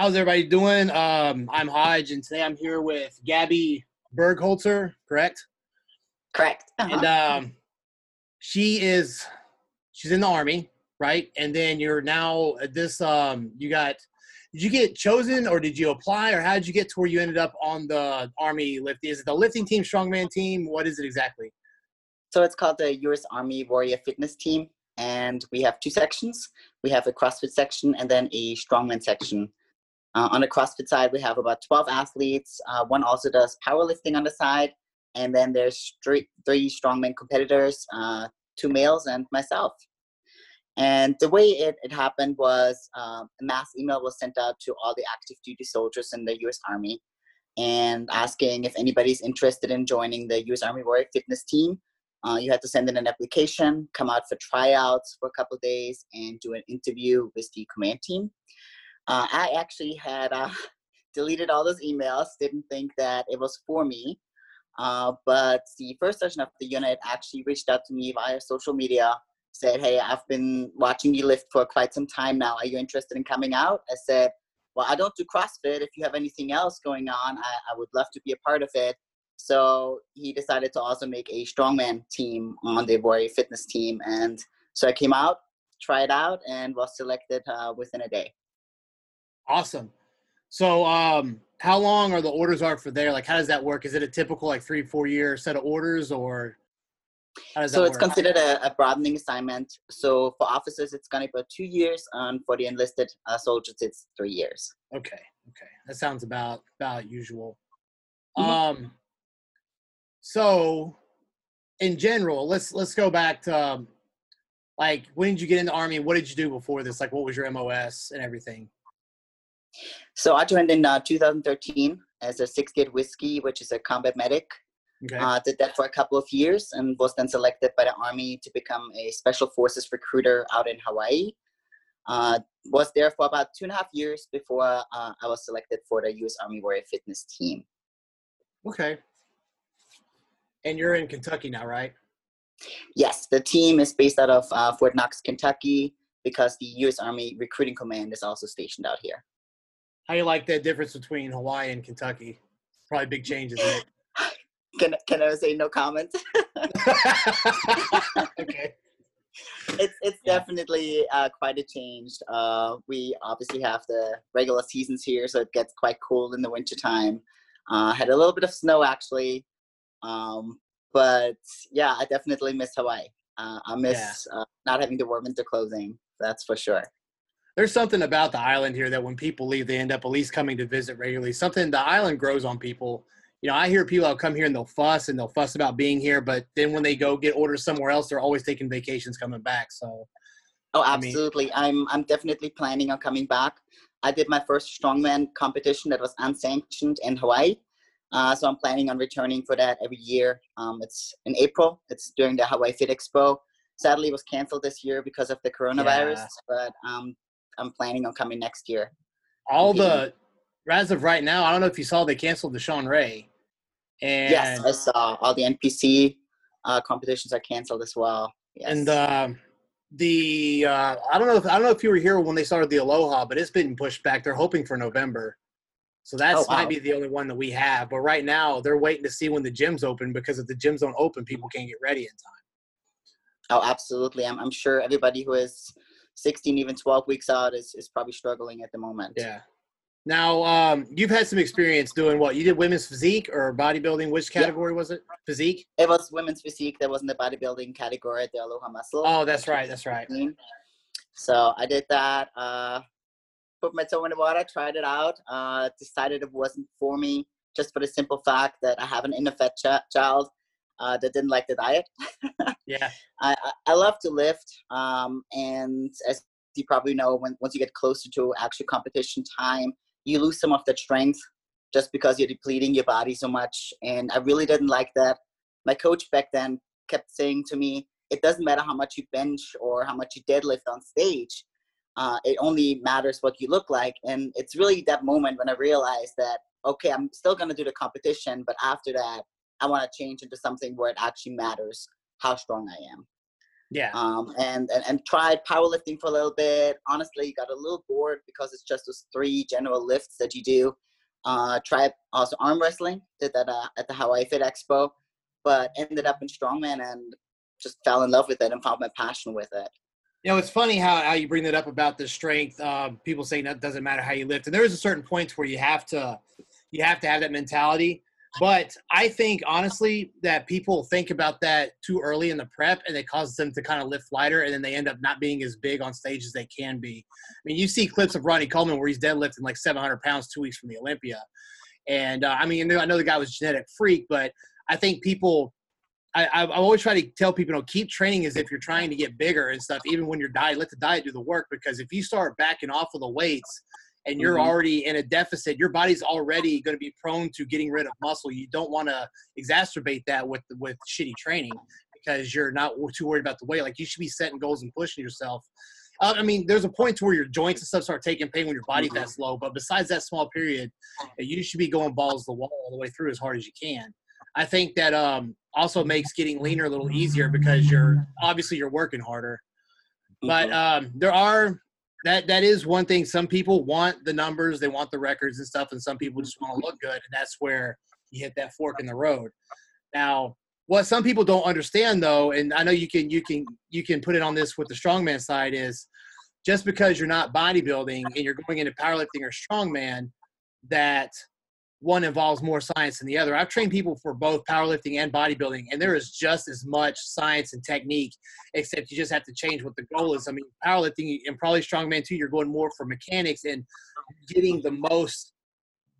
How's everybody doing? Um, I'm Hodge, and today I'm here with Gabi Burgholzer, correct? Correct. Uh-huh. And um, she is she's in the army, right? And then you're now at this. Um, you got did you get chosen, or did you apply, or how did you get to where you ended up on the army lift? Is it the lifting team, strongman team? What is it exactly? So it's called the U.S. Army Warrior Fitness Team, and we have two sections. We have a CrossFit section and then a strongman section. Uh, on the CrossFit side, we have about 12 athletes. Uh, one also does powerlifting on the side, and then there's three, strongman competitors, uh, two males and myself. And the way it, it happened was um, a mass email was sent out to all the active duty soldiers in the US Army and asking if anybody's interested in joining the US Army Warrior Fitness Team. Uh, you had to send in an application, come out for tryouts for a couple days, and do an interview with the command team. Uh, I actually had uh, deleted all those emails, didn't think that it was for me. Uh, but the first sergeant of the unit actually reached out to me via social media, said, Hey, I've been watching you lift for quite some time now. Are you interested in coming out? I said, Well, I don't do CrossFit. If you have anything else going on, I, I would love to be a part of it. So he decided to also make a strongman team on the Warrior Fitness team. And so I came out, tried out, and was selected uh, within a day. Awesome. So, um, how long are the orders are for there? Like, how does that work? Is it a typical like three, four year set of orders, or so it's work? considered a, a, broadening assignment. So for officers, it's going to be two years, and for the enlisted uh, soldiers, it's three years. Okay, okay, that sounds about about usual. Mm-hmm. Um, so in general, let's let's go back to um, like when did you get in the army? What did you do before this? Like, what was your MOS and everything? So I joined in uh, 2013 as a six eight whiskey, which is a combat medic. Okay. Uh, did that for a couple of years and was then selected by the Army to become a Special Forces recruiter out in Hawaii. Uh, was there for about two and a half years before uh, I was selected for the U.S. Army Warrior Fitness Team. Okay. And you're in Kentucky now, right? Yes, the team is based out of uh, Fort Knox, Kentucky, because the U.S. Army Recruiting Command is also stationed out here. How you like that difference between Hawaii and Kentucky? Probably big changes. Can can I say no comment? okay. It's it's yeah. definitely uh, quite a change. Uh, we obviously have the regular seasons here, so it gets quite cold in the wintertime. Uh, had a little bit of snow actually, um, but yeah, I definitely miss Hawaii. Uh, I miss yeah. uh, not having to wear winter clothing. That's for sure there's something about the island here that when people leave, they end up at least coming to visit regularly. Something the island grows on people. You know, I hear people that come here and they'll fuss and they'll fuss about being here, but then when they go get orders somewhere else, they're always taking vacations coming back. So, oh, absolutely. I am I'm, I'm definitely planning on coming back. I did my first strongman competition that was unsanctioned in Hawaii. Uh, so I'm planning on returning for that every year. Um, it's in April. It's during the Hawaii Fit Expo. Sadly, it was canceled this year because of the coronavirus. Yeah. But um, I'm planning on coming next year. All the as of right now, I don't know if you saw they canceled the Shawn Ray. And yes, I saw all the NPC uh, competitions are canceled as well. Yes. And uh, the uh, I don't know if I don't know if you were here when they started the Aloha, but it's been pushed back. They're hoping for November. So that oh, wow. might be the only one that we have. But right now, they're waiting to see when the gyms open because if the gyms don't open, people can't get ready in time. Oh, absolutely. I'm, I'm sure everybody who is 16, even 12 weeks out is, is probably struggling at the moment. Yeah. Now, um, you've had some experience doing what? You did women's physique or bodybuilding? Which category yeah. was it? Physique? It was women's physique. That wasn't the bodybuilding category the Aloha Muscle. Oh, that's right. That's right. So I did that. Uh, put my toe in the water, tried it out. Uh, decided it wasn't for me, just for the simple fact that I have an inner fat ch- child uh, that didn't like the diet. yeah, I, I love to lift, um, and as you probably know, when once you get closer to actual competition time, you lose some of that strength just because you're depleting your body so much. And I really didn't like that. My coach back then kept saying to me, "It doesn't matter how much you bench or how much you deadlift on stage." Uh, it only matters what you look like. And it's really that moment when I realized that, okay, I'm still going to do the competition, but after that, I want to change into something where it actually matters how strong I am. Yeah. Um, and, and and tried powerlifting for a little bit. Honestly, got a little bored because it's just those three general lifts that you do. Uh, tried also arm wrestling. Did that uh, at the Hawaii Fit Expo, but ended up in strongman and just fell in love with it and found my passion with it. You know, it's funny how, how you bring that up about the strength. Uh, people saying that doesn't matter how you lift, and there is a certain point where you have to you have to have that mentality. But I think honestly that people think about that too early in the prep, and it causes them to kind of lift lighter, and then they end up not being as big on stage as they can be. I mean, you see clips of Ronnie Coleman where he's deadlifting like 700 pounds two weeks from the Olympia, and uh, I mean, I know the guy was a genetic freak, but I think people I, I, always try to tell people, you know, keep training as if you're trying to get bigger and stuff, even when you're diet, let the diet do the work. Because if you start backing off of the weights and you're mm-hmm. already in a deficit, your body's already going to be prone to getting rid of muscle. You don't want to exacerbate that with with shitty training because you're not too worried about the weight. Like you should be setting goals and pushing yourself. Uh, I mean, there's a point to where your joints and stuff start taking pain when your body mm-hmm. fat's low. But besides that small period, you should be going balls to the wall all the way through as hard as you can. I think that um, also makes getting leaner a little easier because you're obviously you're working harder. But mm-hmm. um, there are that that is one thing. Some people want the numbers, they want the records and stuff, and some people just want to look good, and that's where you hit that fork in the road. Now, what some people don't understand though, and I know you can you can you can put it on this with the strongman side is just because you're not bodybuilding and you're going into powerlifting or strongman, that one involves more science than the other. I've trained people for both powerlifting and bodybuilding, and there is just as much science and technique, except you just have to change what the goal is. I mean, powerlifting and probably strongman too, you're going more for mechanics and getting the most,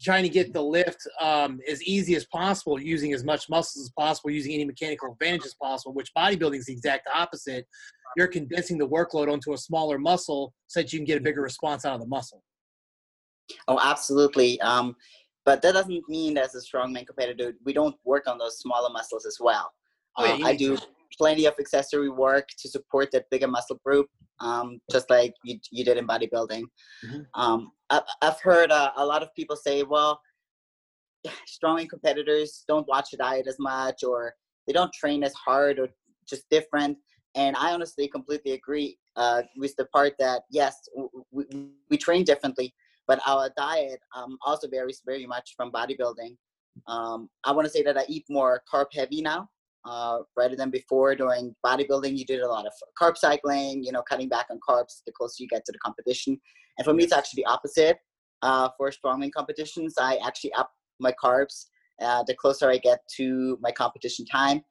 trying to get the lift um, as easy as possible, using as much muscles as possible, using any mechanical advantage as possible, which bodybuilding is the exact opposite. You're condensing the workload onto a smaller muscle so that you can get a bigger response out of the muscle. Oh, absolutely. Um, but that doesn't mean as a strongman competitor, we don't work on those smaller muscles as well. Oh, yeah, um, I do plenty of accessory work to support that bigger muscle group, um, just like you, you did in bodybuilding. Mm-hmm. Um, I, have heard uh, a lot of people say, well, strongman competitors don't watch the diet as much or they don't train as hard or just different. And I honestly completely agree uh, with the part that, yes, we, we train differently, but our diet um, also varies very much from bodybuilding. Um, I want to say that I eat more carb heavy now uh, rather than before. During bodybuilding, you did a lot of carb cycling, you know, cutting back on carbs the closer you get to the competition. And for me, it's actually the opposite. Uh, for strongman competitions, I actually up my carbs uh, the closer I get to my competition time.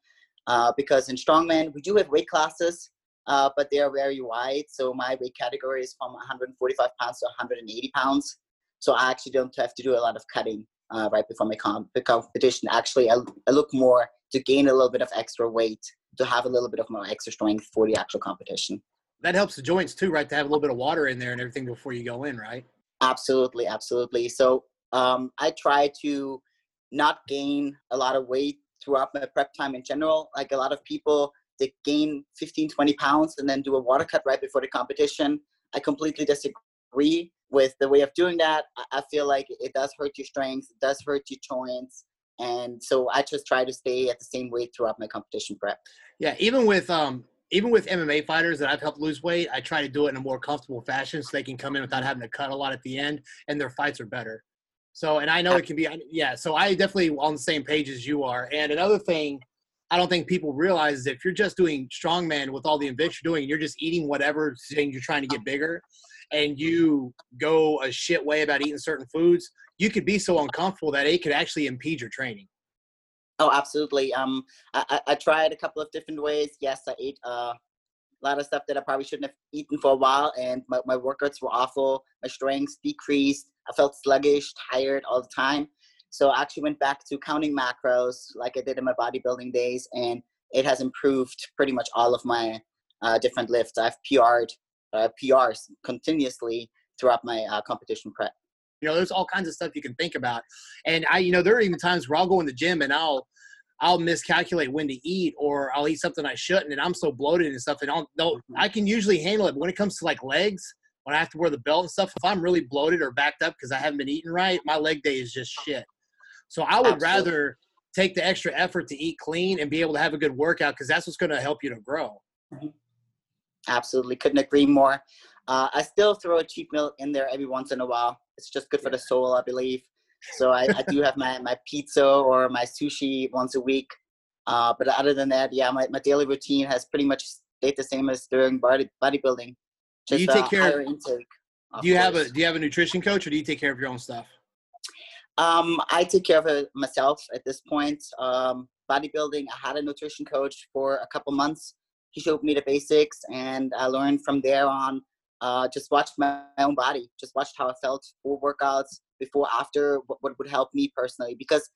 Uh, because in strongman, we do have weight classes uh, but they are very wide. So my weight category is from 145 pounds to 180 pounds. So I actually don't have to do a lot of cutting uh, right before my comp- competition. Actually, I, I look more to gain a little bit of extra weight to have a little bit of more extra strength for the actual competition. That helps the joints too, right? To have a little bit of water in there and everything before you go in, right? Absolutely, absolutely. So um, I try to not gain a lot of weight throughout my prep time in general. Like a lot of people, they gain 15, 20 pounds and then do a water cut right before the competition. I completely disagree with the way of doing that. I feel like it does hurt your strength, it does hurt your joints. And so I just try to stay at the same weight throughout my competition prep. Yeah, even with um even with MMA fighters that I've helped lose weight, I try to do it in a more comfortable fashion so they can come in without having to cut a lot at the end and their fights are better. So, and I know it can be, yeah. So I definitely on the same page as you are. And another thing I don't think people realize if you're just doing strongman with all the invents you're doing, you're just eating whatever saying you're trying to get bigger, and you go a shit way about eating certain foods, you could be so uncomfortable that it could actually impede your training. Oh, absolutely. Um, I, I tried a couple of different ways. Yes, I ate uh, a lot of stuff that I probably shouldn't have eaten for a while, and my, my workouts were awful. My strengths decreased. I felt sluggish, tired all the time. So I actually went back to counting macros like I did in my bodybuilding days, and it has improved pretty much all of my uh, different lifts. I've PR'd uh, PRs continuously throughout my uh, competition prep. You know, there's all kinds of stuff you can think about, and I, you know, there are even times where I'll go in the gym and I'll I'll miscalculate when to eat or I'll eat something I shouldn't and I'm so bloated and stuff and I'll no I can usually handle it. But when it comes to like legs, when I have to wear the belt and stuff, if I'm really bloated or backed up because I haven't been eating right, my leg day is just shit. So I would Absolutely. rather take the extra effort to eat clean and be able to have a good workout because that's what's going to help you to grow. Mm-hmm. Absolutely, couldn't agree more. Uh, I still throw a cheat meal in there every once in a while. It's just good for the soul, I believe. So I, I do have my, my pizza or my sushi once a week. Uh, but other than that, yeah, my, my daily routine has pretty much stayed the same as during body, bodybuilding. Just do you take care of, intake, do you course. have a do you have a nutrition coach or do you take care of your own stuff? Um, I take care of it myself at this point. Um, bodybuilding, I had a nutrition coach for a couple months. He showed me the basics, and I learned from there on. Uh, just watched my, my own body, just watched how I felt for workouts, before, after, what, what would help me personally. Because,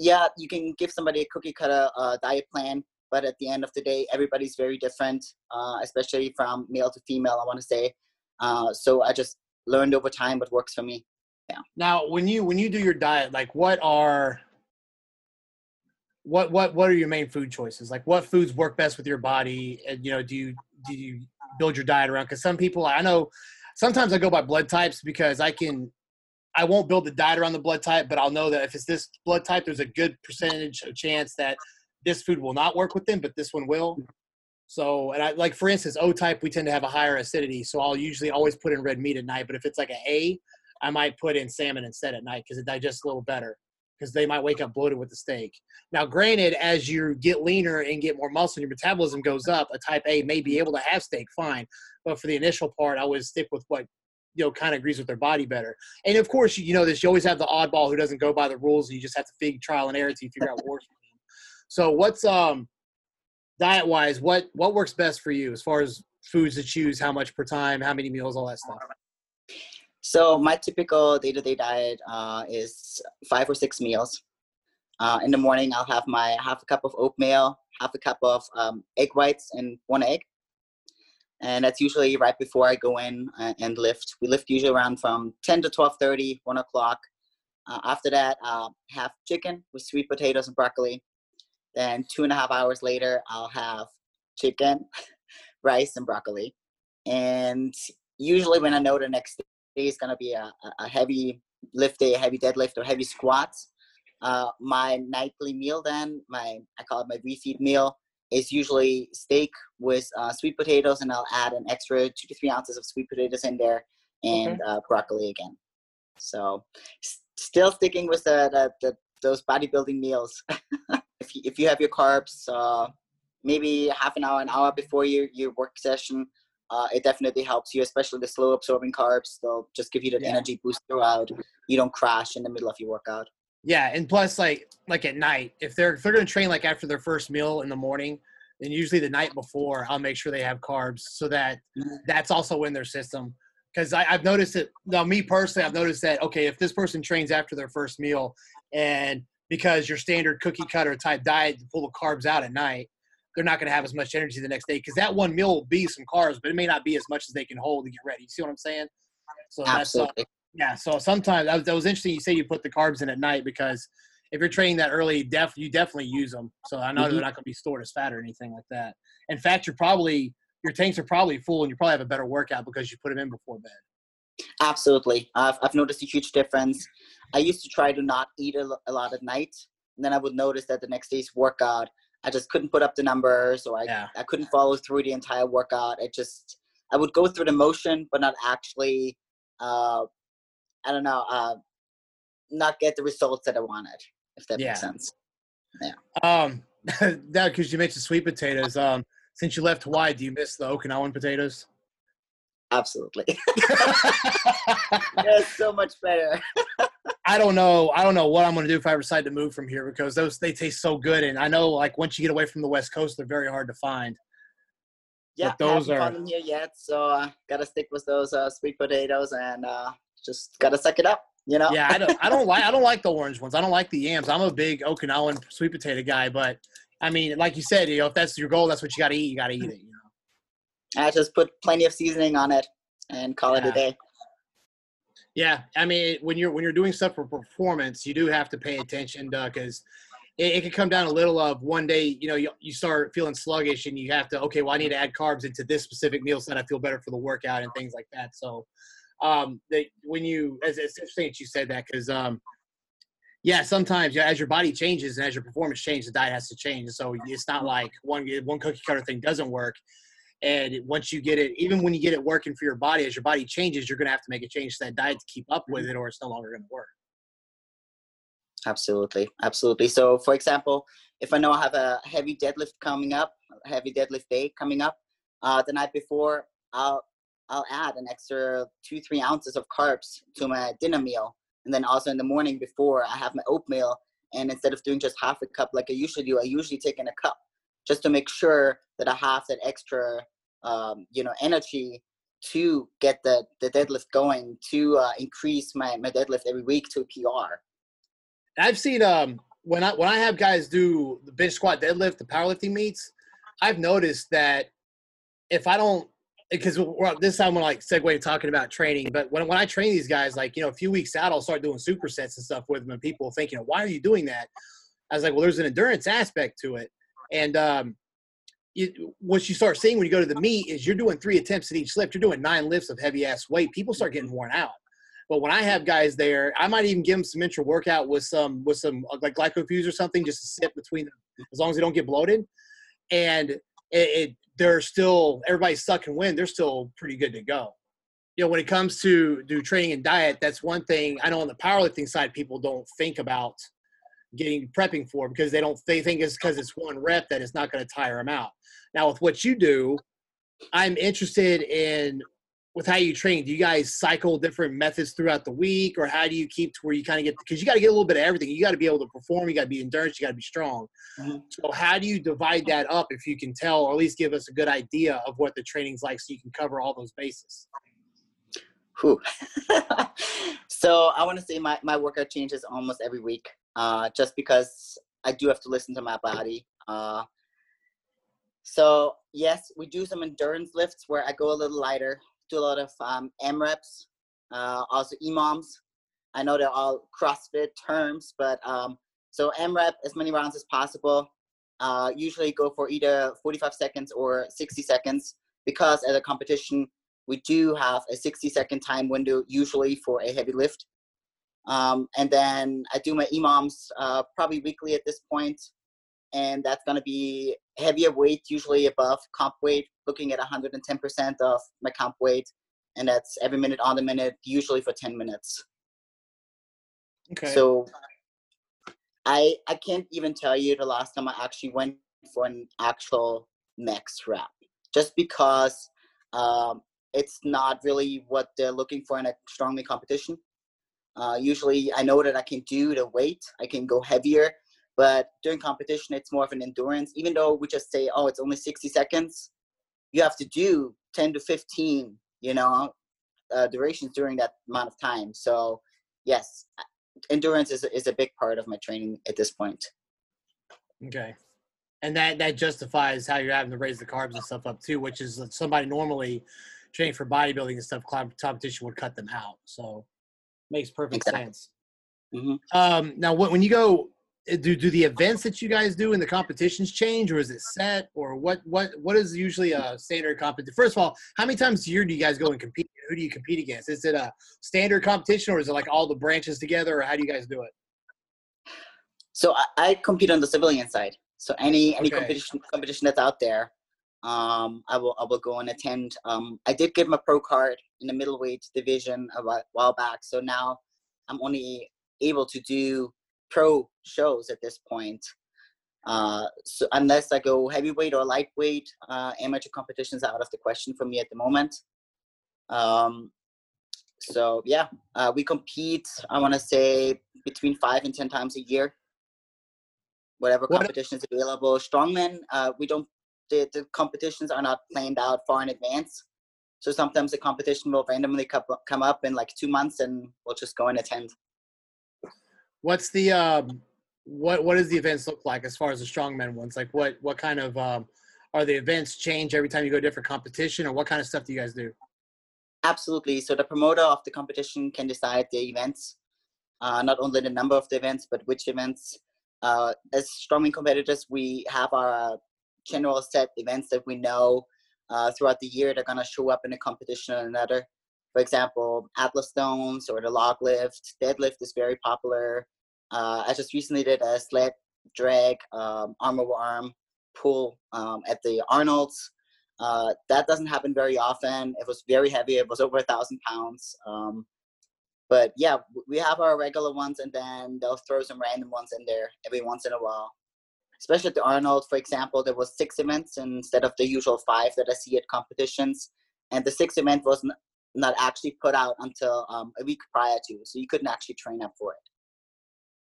yeah, you can give somebody a cookie cutter uh, diet plan, but at the end of the day, everybody's very different, uh, especially from male to female. I want to say, uh, so I just learned over time what works for me. Yeah. Now, when you when you do your diet, like what are what what what are your main food choices? Like what foods work best with your body? And you know, do you do you build your diet around? Because some people, I know, sometimes I go by blood types because I can. I won't build the diet around the blood type, but I'll know that if it's this blood type, there's a good percentage of chance that this food will not work with them, but this one will. So, and I like for instance, O type, we tend to have a higher acidity, so I'll usually always put in red meat at night. But if it's like an A, I might put in salmon instead at night because it digests a little better. Because they might wake up bloated with the steak. Now, granted, as you get leaner and get more muscle, and your metabolism goes up. A type A may be able to have steak, fine. But for the initial part, I would stick with what you know kind of agrees with their body better. And of course, you know this. You always have the oddball who doesn't go by the rules, and you just have to figure trial and error to figure out what works. So, what's um diet wise, what what works best for you as far as foods to choose, how much per time, how many meals, all that stuff? So my typical day-to-day diet uh, is five or six meals. Uh, in the morning, I'll have my half a cup of oatmeal, half a cup of um, egg whites, and one egg. And that's usually right before I go in uh, and lift. We lift usually around from 10 to 12:30, 1 o'clock. Uh, after that, I'll have chicken with sweet potatoes and broccoli. Then two and a half hours later, I'll have chicken, rice, and broccoli. And usually, when I know the next day is gonna be a, a heavy lift day, a heavy deadlift, or heavy squats, uh, my nightly meal then, my I call it my refeed meal, is usually steak with uh, sweet potatoes, and I'll add an extra two to three ounces of sweet potatoes in there, and okay. uh, broccoli again. So, s- still sticking with the, the, the those bodybuilding meals. if you, if you have your carbs, uh, maybe half an hour, an hour before your your work session, uh, it definitely helps you, especially the slow absorbing carbs. They'll just give you that yeah. energy boost throughout. You don't crash in the middle of your workout. Yeah, and plus, like like at night, if they're if they're gonna train like after their first meal in the morning, then usually the night before, I'll make sure they have carbs so that mm-hmm. that's also in their system. Because I've noticed it. Now, me personally, I've noticed that okay, if this person trains after their first meal, and because your standard cookie cutter type diet full of carbs out at night, they're not going to have as much energy the next day because that one meal will be some carbs, but it may not be as much as they can hold to get ready. You see what I'm saying? So Absolutely. that's uh, yeah. So sometimes that was, that was interesting. You say you put the carbs in at night because if you're training that early, def you definitely use them. So I know mm-hmm. they're not going to be stored as fat or anything like that. In fact, you're probably your tanks are probably full, and you probably have a better workout because you put them in before bed. Absolutely. I've, I've noticed a huge difference. I used to try to not eat a, a lot at night. And then I would notice that the next day's workout, I just couldn't put up the numbers or I, yeah. I couldn't follow through the entire workout. It just, I would go through the motion, but not actually, uh, I don't know, uh, not get the results that I wanted, if that yeah. makes sense. Yeah. Um, that because you mentioned sweet potatoes. Um, since you left Hawaii, do you miss the Okinawan potatoes? Absolutely. That's so much better. I don't know. I don't know what I'm going to do if I decide to move from here because those they taste so good, and I know like once you get away from the West Coast, they're very hard to find. Yeah, but those haven't are them here yet, so uh, gotta stick with those uh, sweet potatoes and uh, just gotta suck it up. You know. yeah, I don't. I don't like. I don't like the orange ones. I don't like the yams. I'm a big Okinawan sweet potato guy, but I mean, like you said, you know, if that's your goal, that's what you got to eat. You got to eat it. You know. I just put plenty of seasoning on it and call yeah. it a day. Yeah, I mean, when you're when you're doing stuff for performance, you do have to pay attention because it, it can come down a little of one day, you know, you, you start feeling sluggish and you have to, okay, well, I need to add carbs into this specific meal so that I feel better for the workout and things like that. So, um, they, when you, as it's interesting that you said that because, um, yeah, sometimes as your body changes and as your performance changes, the diet has to change. So it's not like one one cookie cutter thing doesn't work And once you get it, even when you get it working for your body, as your body changes, you're going to have to make a change to that diet to keep up with it, or it's no longer going to work. Absolutely, absolutely. So, for example, if I know I have a heavy deadlift coming up, heavy deadlift day coming up, uh, the night before, I'll I'll add an extra two three ounces of carbs to my dinner meal, and then also in the morning before I have my oatmeal, and instead of doing just half a cup like I usually do, I usually take in a cup just to make sure that I have that extra, um, you know, energy to get the, the deadlift going to uh, increase my, my deadlift every week to a PR. I've seen um when I when I have guys do the bench squat deadlift, the powerlifting meets, I've noticed that if I don't because this time we're like segue talking about training, but when, when I train these guys, like, you know, a few weeks out, I'll start doing supersets and stuff with them and people thinking, why are you doing that? I was like, well, there's an endurance aspect to it. And um, you, what you start seeing when you go to the meet is you're doing three attempts at each lift. You're doing nine lifts of heavy ass weight. People start getting worn out. But when I have guys there, I might even give them some intra workout with some with some uh, like glycofuse or something just to sit between them, as long as they don't get bloated. And it, it they're still everybody's suck and win. They're still pretty good to go. You know, when it comes to do training and diet, that's one thing I know on the powerlifting side people don't think about getting prepping for because they don't they think it's because it's one rep that it's not going to tire them out. Now with what you do, I'm interested in with how you train. Do you guys cycle different methods throughout the week, or how do you keep to where you kind of get because you got to get a little bit of everything. You got to be able to perform. You got to be endurance. You got to be strong. Mm-hmm. So how do you divide that up if you can tell, or at least give us a good idea of what the training's like, so you can cover all those bases? Whew. so I want to say my, my workout changes almost every week uh, just because I do have to listen to my body. Uh, so yes, we do some endurance lifts where I go a little lighter, do a lot of um, AMRAPs, uh, also EMOMs. I know they're all CrossFit terms, but um, so AMRAP as many rounds as possible. Uh, usually go for either 45 seconds or 60 seconds because at a competition we do have a 60 second time window usually for a heavy lift. Um, and then I do my EMOMs uh, probably weekly at this point, and that's going to be heavier weight, usually above comp weight, looking at 110% of my comp weight, and that's every minute on the minute, usually for 10 minutes. Okay. So I I can't even tell you the last time I actually went for an actual max rep, just because um, it's not really what they're looking for in a strongman competition. Uh, usually, I know that I can do the weight, I can go heavier, but during competition, it's more of an endurance. Even though we just say, oh, it's only 60 seconds, you have to do 10 to 15, you know, uh, durations during that amount of time. So, yes, endurance is, is a big part of my training at this point. Okay. And that, that justifies how you're having to raise the carbs and stuff up too, which is somebody normally training for bodybuilding and stuff, competition would cut them out. So Makes perfect exactly. sense. Mm-hmm. Um, now, when you go, eh, do do the events that you guys do in the competitions change, or is it set, or what what what is usually a standard competition? First of all, how many times a year do you guys go and compete? Who do you compete against? Is it a standard competition, or is it like all the branches together, or how do you guys do it? So I, I compete on the civilian side. So any any okay. competition competition that's out there, um, I will I will go and attend. Um, I did get my pro card in the middleweight division a while back, so now I'm only able to do pro shows at this point. Uh, so unless I go heavyweight or lightweight, uh, amateur competitions are out of the question for me at the moment. Um, so yeah, uh, we compete. I want to say between five and ten times a year. Whatever competition is available. Strongman, uh, we don't the, the competitions are not planned out far in advance. So sometimes the competition will randomly come up in like two months, and we'll just go and attend. What's the um, what what does the events look like as far as the strongman ones? Like what what kind of um, are the events change every time you go to different competition, or what kind of stuff do you guys do? Absolutely. So the promoter of the competition can decide the events, uh, not only the number of the events, but which events. Uh, as strongman competitors, we have our general set events that we know uh, throughout the year they're going to show up in a competition or another. For example, Atlas Stones or the log lift, deadlift is very popular. Uh, I just recently did a sled drag, um, arm over arm pull um, at the Arnold's. Uh, that doesn't happen very often. It was very heavy. It was over a thousand pounds. Um, but yeah, we have our regular ones, and then they'll throw some random ones in there every once in a while. Especially at the Arnold, for example, there was six events instead of the usual five that I see at competitions, and the sixth event was not actually put out until um, a week prior to, so you couldn't actually train up for it.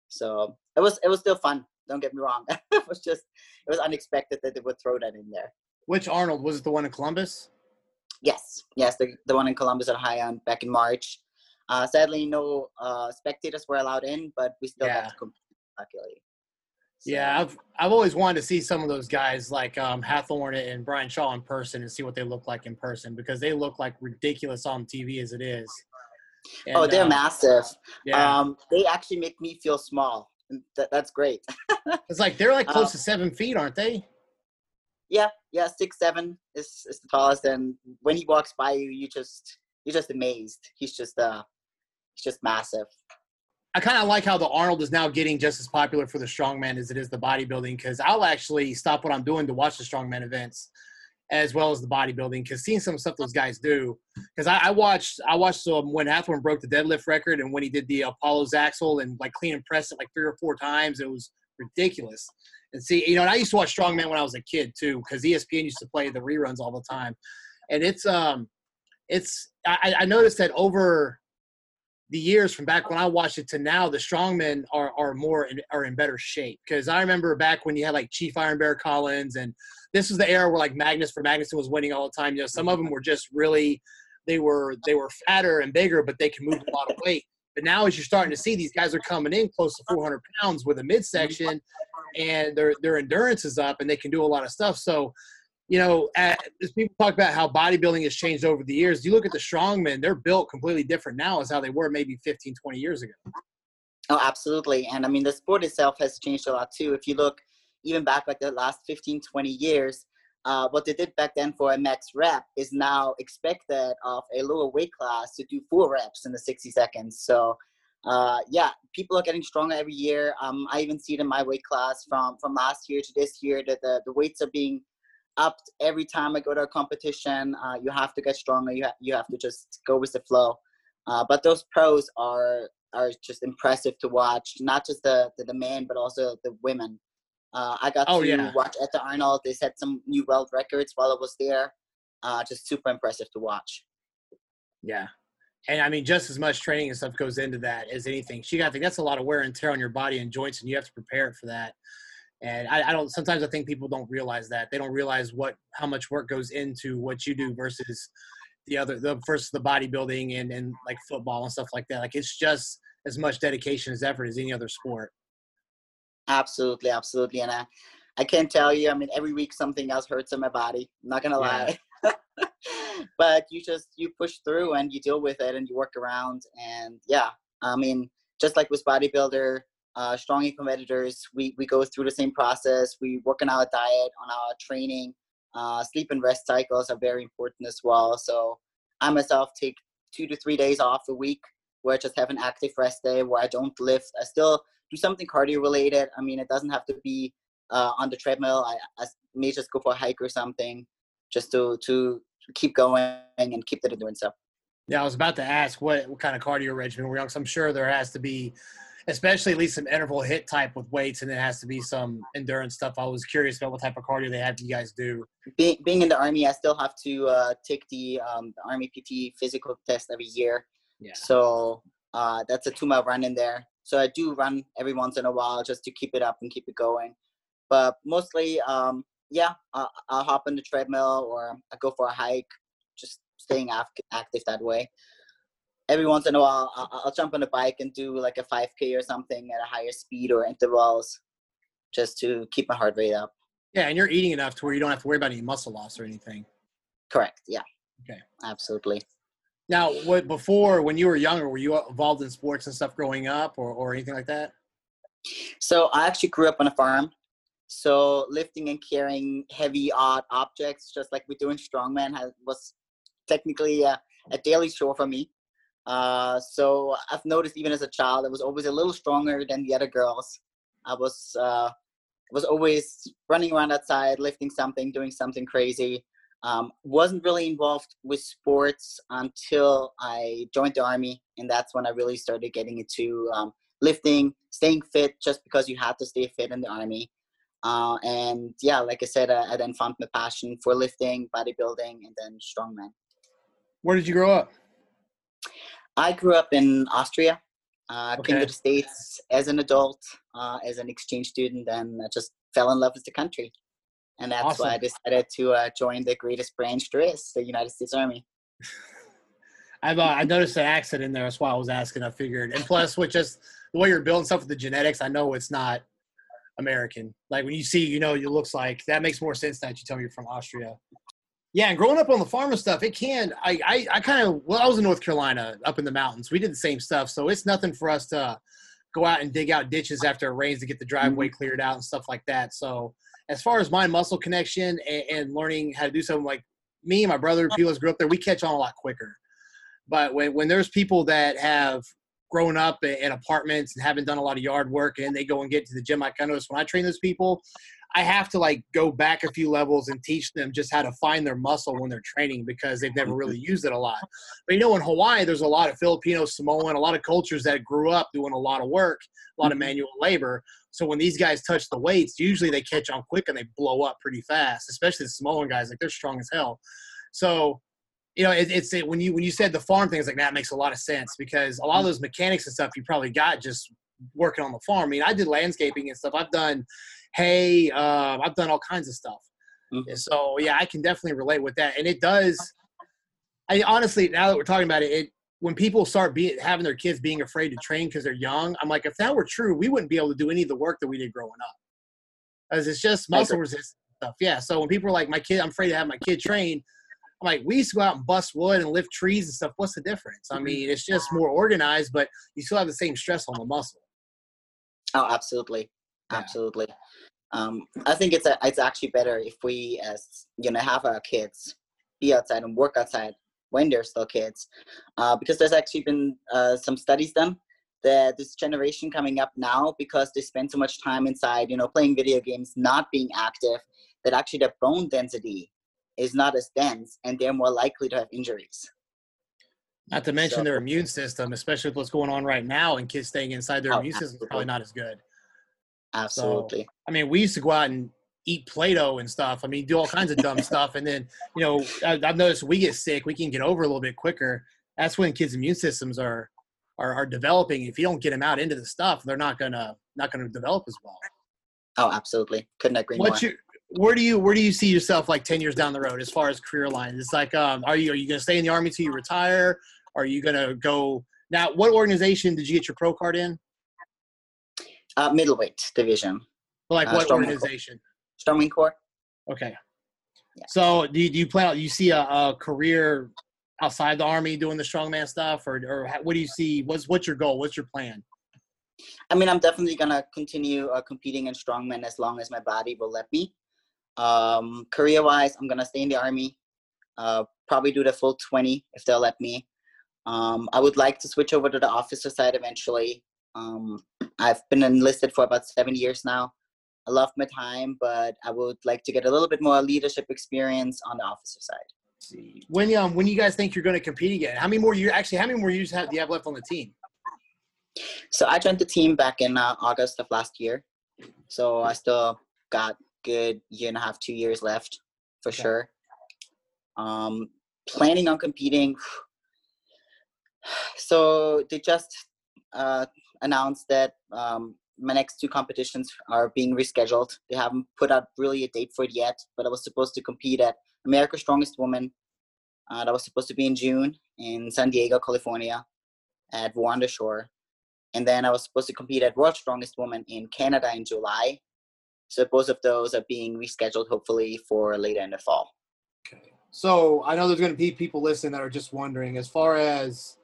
So it was it was still fun. Don't get me wrong. it was just it was unexpected that they would throw that in there. Which Arnold was it? The one in Columbus? Yes, yes, the the one in Columbus, Ohio, back in March. Uh, sadly, no uh, spectators were allowed in, but we still yeah. got to compete luckily. So. Yeah, I've I've always wanted to see some of those guys like um, Hafthor and Brian Shaw in person and see what they look like in person because they look like ridiculous on TV as it is. And, oh, they're uh, massive. Yeah. Um, they actually make me feel small. That, that's great. it's like they're like close um, to seven feet, aren't they? Yeah, yeah, six seven is, is the tallest, and when he walks by you, you just you're just amazed. He's just uh, he's just massive. I kind of like how the Arnold is now getting just as popular for the strongman as it is the bodybuilding because I'll actually stop what I'm doing to watch the strongman events as well as the bodybuilding because seeing some stuff those guys do. Because I, I, watched I watched when Hafthor broke the deadlift record and when he did the Apollon's axle and like clean and press it like three or four times it was ridiculous. And see you know and I used to watch strongman when I was a kid too because ESPN used to play the reruns all the time. And it's um it's I, I noticed that over the years from back when I watched it to now, the strongmen are are more in, are in better shape. Because I remember back when you had like Chief Iron Bear Collins, and this was the era where like Magnus Ver Magnusson was winning all the time. You know, some of them were just really they were they were fatter and bigger, but they can move a lot of weight. But now, as you're starting to see, these guys are coming in close to 400 pounds with a midsection, and their their endurance is up, and they can do a lot of stuff. So you know, as people talk about how bodybuilding has changed over the years, you look at the strongmen, they're built completely different now as how they were maybe 15, 20 years ago. Oh, absolutely. And I mean, the sport itself has changed a lot too. If you look even back like the last 15, 20 years, uh, what they did back then for a max rep is now expected of a lower weight class to do four reps in the 60 seconds. So, uh, yeah, people are getting stronger every year. Um, I even see it in my weight class from from last year to this year that the, the weights are being upped every time I go to a competition. Uh, you have to get stronger. You ha- you have to just go with the flow. Uh, but those pros are are just impressive to watch. Not just the the, the men, but also the women. Uh, I got oh, to yeah. watch at the Arnold. They set some new world records while I was there. Uh, just super impressive to watch. Yeah, and I mean, just as much training and stuff goes into that as anything. She got, I think that's a lot of wear and tear on your body and joints, and you have to prepare for that. And I, I, don't. Sometimes I think people don't realize that they don't realize what how much work goes into what you do versus the other the versus the bodybuilding and and like football and stuff like that. Like it's just as much dedication as effort as any other sport. Absolutely, absolutely, and I I can't tell you. I mean, every week something else hurts in my body. I'm not gonna lie. but you just you push through and you deal with it and you work around and yeah i mean just like with bodybuilder uh, strong competitors, we, we go through the same process. We work on our diet, on our training. Uh, sleep and rest cycles are very important as well. So I myself take two to three days off a week where I just have an active rest day where I don't lift. I still do something cardio related. I mean, it doesn't have to be uh, on the treadmill. I, I, may just go for a hike or something just to, to keep going and keep the endurance up. Yeah, I was about to ask what, what kind of cardio regimen we're on because I'm sure there has to be especially at least some interval hit type with weights, and it has to be some endurance stuff. I was curious about what type of cardio they have you guys do. Being, being in the army, I still have to uh, take the, um, the Army PT physical test every year. Yeah. So uh, that's a two mile run in there. So I do run every once in a while just to keep it up and keep it going. But mostly, um, yeah, I'll, I'll hop on the treadmill or I go for a hike, just staying active that way every once in a while I'll, I'll, jump on a bike and do like a 5k or something at a higher speed or intervals just to keep my heart rate up. Yeah and you're eating enough to where you don't have to worry about any muscle loss or anything. Correct yeah. Okay. Absolutely. Now what before when you were younger were you involved in sports and stuff growing up or, or anything like that? So i actually grew up on a farm. So lifting and carrying heavy odd objects just like we do in strongman has, was technically a, a daily chore for me uh, so I've noticed even as a child, I was always a little stronger than the other girls. I was uh, was always running around outside, lifting something, doing something crazy. Um, wasn't really involved with sports until I joined the army, and that's when I really started getting into um, lifting, staying fit, just because you had to stay fit in the army. Uh, and yeah, like I said, I, I, then found my passion for lifting, bodybuilding, and then strongman. Where did you grow up? I grew up in Austria. Uh, okay. Came to the States as an adult, uh, as an exchange student, and I just fell in love with the country and that's awesome. why I decided to uh, join the greatest branch there is, the United States Army. I've uh, I noticed an accent in there. That's why I was asking. I figured, and plus, with just the way you're building stuff with the genetics, I know it's not American. Like when you see, you know, it looks like that makes more sense that you tell me you're from Austria. Yeah, and growing up on the farm and stuff, it can. I I, I kind of well, I was in North Carolina, up in the mountains. We did the same stuff, so it's nothing for us to go out and dig out ditches after it rains to get the driveway mm-hmm. cleared out and stuff like that. So as far as mind muscle connection and, and, learning how to do something like me and my brother, people that grew up there, we catch on a lot quicker. But when, when there's people that have grown up in apartments and haven't done a lot of yard work and they go and get to the gym, I notice when I train those people, I have to like go back a few levels and teach them just how to find their muscle when they're training because they've never really used it a lot. But you know, in Hawaii, there's a lot of Filipino, Samoan, a lot of cultures that grew up doing a lot of work, a lot of mm-hmm. manual labor. So when these guys touch the weights, usually they catch on quick and they blow up pretty fast, especially the Samoan guys. Like they're strong as hell. So you know, it, it's it, when you when you said the farm thing, it's like that makes a lot of sense because a lot of mm-hmm. those mechanics and stuff you probably got just working on the farm. I mean, I did landscaping and stuff. I've done hay. Uh, I've done all kinds of stuff. Mm-hmm. So yeah, I can definitely relate with that. And it does. I honestly, now that we're talking about it, it when people start being having their kids being afraid to train because they're young, I'm like, if that were true, we wouldn't be able to do any of the work that we did growing up, as it's just muscle resistance stuff. Yeah. So when people are like, my kid, I'm afraid to have my kid train. I'm like, we used to go out and bust wood and lift trees and stuff. What's the difference? I mm-hmm. mean, it's just more organized, but you still have the same stress on the muscle. Oh, absolutely, yeah. absolutely. Um, I think it's a, it's actually better if we as you know have our kids be outside and work outside when they're still kids, uh, because there's actually been uh, some studies done that this generation coming up now because they spend so much time inside, you know, playing video games, not being active, that actually their bone density is not as dense and they're more likely to have injuries. Not to mention so, their immune system, especially with what's going on right now, and kids staying inside their oh, immune system is probably not as good. Absolutely. So, I mean, we used to go out and eat Play-Doh and stuff. I mean, do all kinds of dumb stuff, and then you know, I, have noticed we get sick, we can get over a little bit quicker. That's when kids' immune systems are are, are developing. If you don't get them out into the stuff, they're not gonna not gonna develop as well. Oh, absolutely. Couldn't agree What's more. Your, where do you where do you see yourself like ten years down the road as far as career lines? It's like, um, are you are you gonna stay in the army till you retire? Are you gonna go now? What organization did you get your pro card in? Uh, middleweight division. Like uh, what organization? Strongman Corps. Okay. Yeah. So do you, do you plan? You see a, a, career outside the army doing the strongman stuff, or or what do you see? What's what's your goal? What's your plan? I mean, I'm definitely gonna continue uh, competing in strongman as long as my body will let me. Um, career wise, I'm gonna stay in the army. Uh, probably do the full 20 if they'll let me. Um, I would like to switch over to the officer side eventually. Um, I've been enlisted for about seven years now. I love my time, but I would like to get a little bit more leadership experience on the officer side. When um when you guys think you're going to compete again? How many more years? Actually, how many more years have do you have left on the team? So I joined the team back in uh, August of last year. So I still got good year and a half, two years left for okay. sure. Um, planning on competing. So they just uh, announced that um, my next two competitions are being rescheduled. They haven't put out really a date for it yet, but I was supposed to compete at America's Strongest Woman. Uh, that was supposed to be in June in San Diego, California, at Wander Shore. And then I was supposed to compete at World's Strongest Woman in Canada in July. So both of those are being rescheduled, hopefully, for later in the fall. Okay. So I know there's going to be people listening that are just wondering, as far as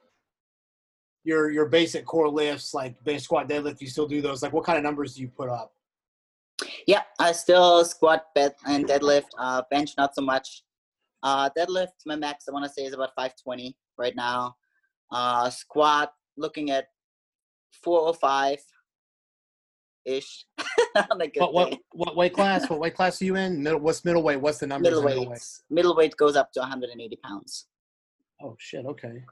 your your basic core lifts like bench squat deadlift you still do those like what kind of numbers do you put up yeah i still squat bed and deadlift uh bench not so much uh deadlift my max i want to say is about 520 right now uh squat looking at 405 ish. what, what what weight class? What weight class are you in? Middle, what's middleweight? What's the number? Middleweight. Middleweight? middleweight goes up to 180 pounds. Oh shit! Okay.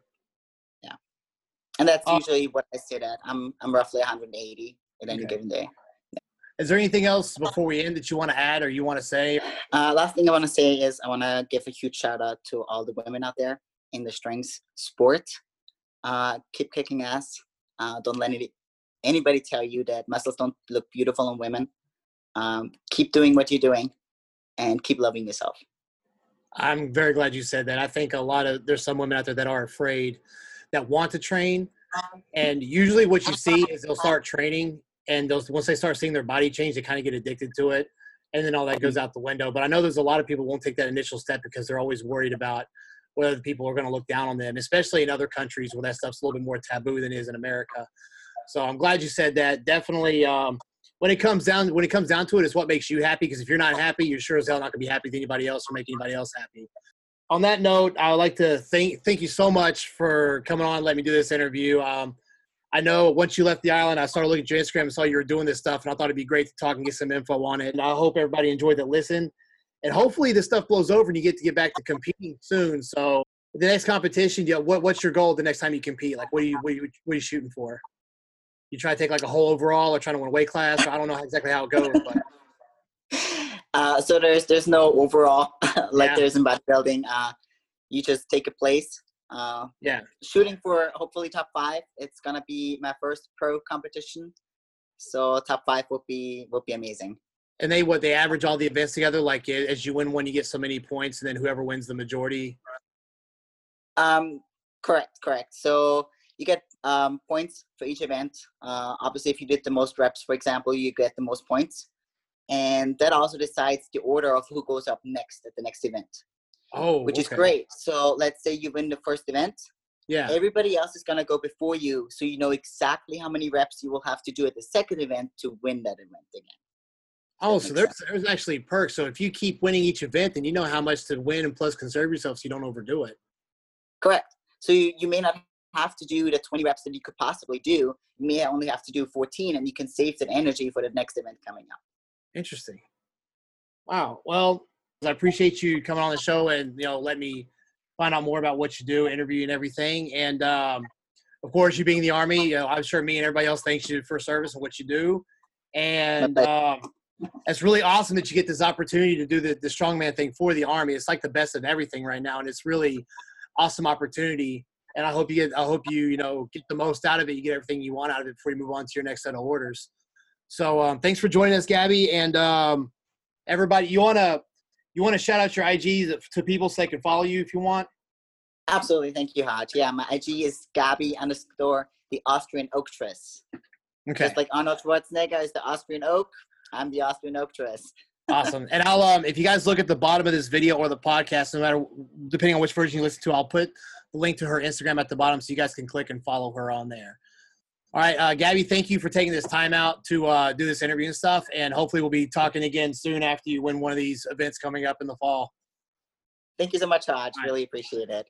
And that's uh, usually what I sit at. I'm I'm roughly 180 at any okay. given day. Is there anything else before we end that you want to add or you want to say? Uh, last thing I want to say is I want to give a huge shout out to all the women out there in the strength sport. Uh, keep kicking ass. Uh, don't let any, anybody tell you that muscles don't look beautiful on women. Um, keep doing what you're doing and keep loving yourself. I'm very glad you said that. I think a lot of there's some women out there that are afraid that want to train. And usually what you see is they'll start training and those once they start seeing their body change, they kind of get addicted to it, and then all that goes out the window. But I know there's a lot of people won't take that initial step because they're always worried about whether people are going to look down on them, especially in other countries where that stuff's a little bit more taboo than it is in America. So I'm glad you said that. Definitely, um, when it comes down when it comes down to it, it's what makes you happy. Because if you're not happy, you're sure as hell not going to be happy with anybody else or make anybody else happy. On that note, I would like to thank thank you so much for coming on. Let me do this interview. Um, I know once you left the island, I started looking at your Instagram and saw you were doing this stuff, and I thought it'd be great to talk and get some info on it. And I hope everybody enjoyed the listen. And hopefully this stuff blows over and you get to get back to competing soon. So the next competition, know, what, what's your goal the next time you compete? Like, what are you, what are you, what are you shooting for? You try to take like a whole overall or trying to win a weight class? I don't know exactly how it goes, but. Uh, so there's there's no overall like yeah. there's in bodybuilding. Uh, you just take a place uh, yeah. Shooting for hopefully top five. It's gonna be my first pro competition, so top five would be would be amazing. And they what they average all the events together. Like as you win one, you get so many points, and then whoever wins the majority. Um, correct, correct. So you get um, points for each event. Uh, obviously, if you did the most reps, for example, you get the most points, and that also decides the order of who goes up next at the next event. Oh, which okay. is great. So let's say you win the first event. Yeah. Everybody else is gonna go before you, so you know exactly how many reps you will have to do at the second event to win that event again. Oh, so there's there's actually perks. So if you keep winning each event, then you know how much to win, and plus conserve yourself so you don't overdo it. Correct. So you, you may not have to do the 20 reps that you could possibly do. You may only have to do 14, and you can save that energy for the next event coming up. Interesting. Wow. Well, I appreciate you coming on the show and you know let me find out more about what you do, interview and everything. And um, of course, you being in the army, you know, I'm sure me and everybody else thanks you for service and what you do. And um, it's really awesome that you get this opportunity to do the, the strongman thing for the army. It's like the best of everything right now, and it's really awesome opportunity. And I hope you get, I hope you, you know, get the most out of it. You get everything you want out of it before you move on to your next set of orders. So um, thanks for joining us, Gabi, and um, everybody. You want to you want to shout out your IG to people so they can follow you if you want? Absolutely. Thank you, Hodge. Yeah, my IG is Gabi underscore the Austrian Oaktress. Okay. Just like Arnold Schwarzenegger is the Austrian Oak, I'm the Austrian Oaktress. awesome. And I'll um if you guys look at the bottom of this video or the podcast, no matter depending on which version you listen to, I'll put the link to her Instagram at the bottom so you guys can click and follow her on there. All right, uh, Gabi, thank you for taking this time out to uh, do this interview and stuff. And hopefully, we'll be talking again soon after you win one of these events coming up in the fall. Thank you so much, Hodge. Really appreciate it.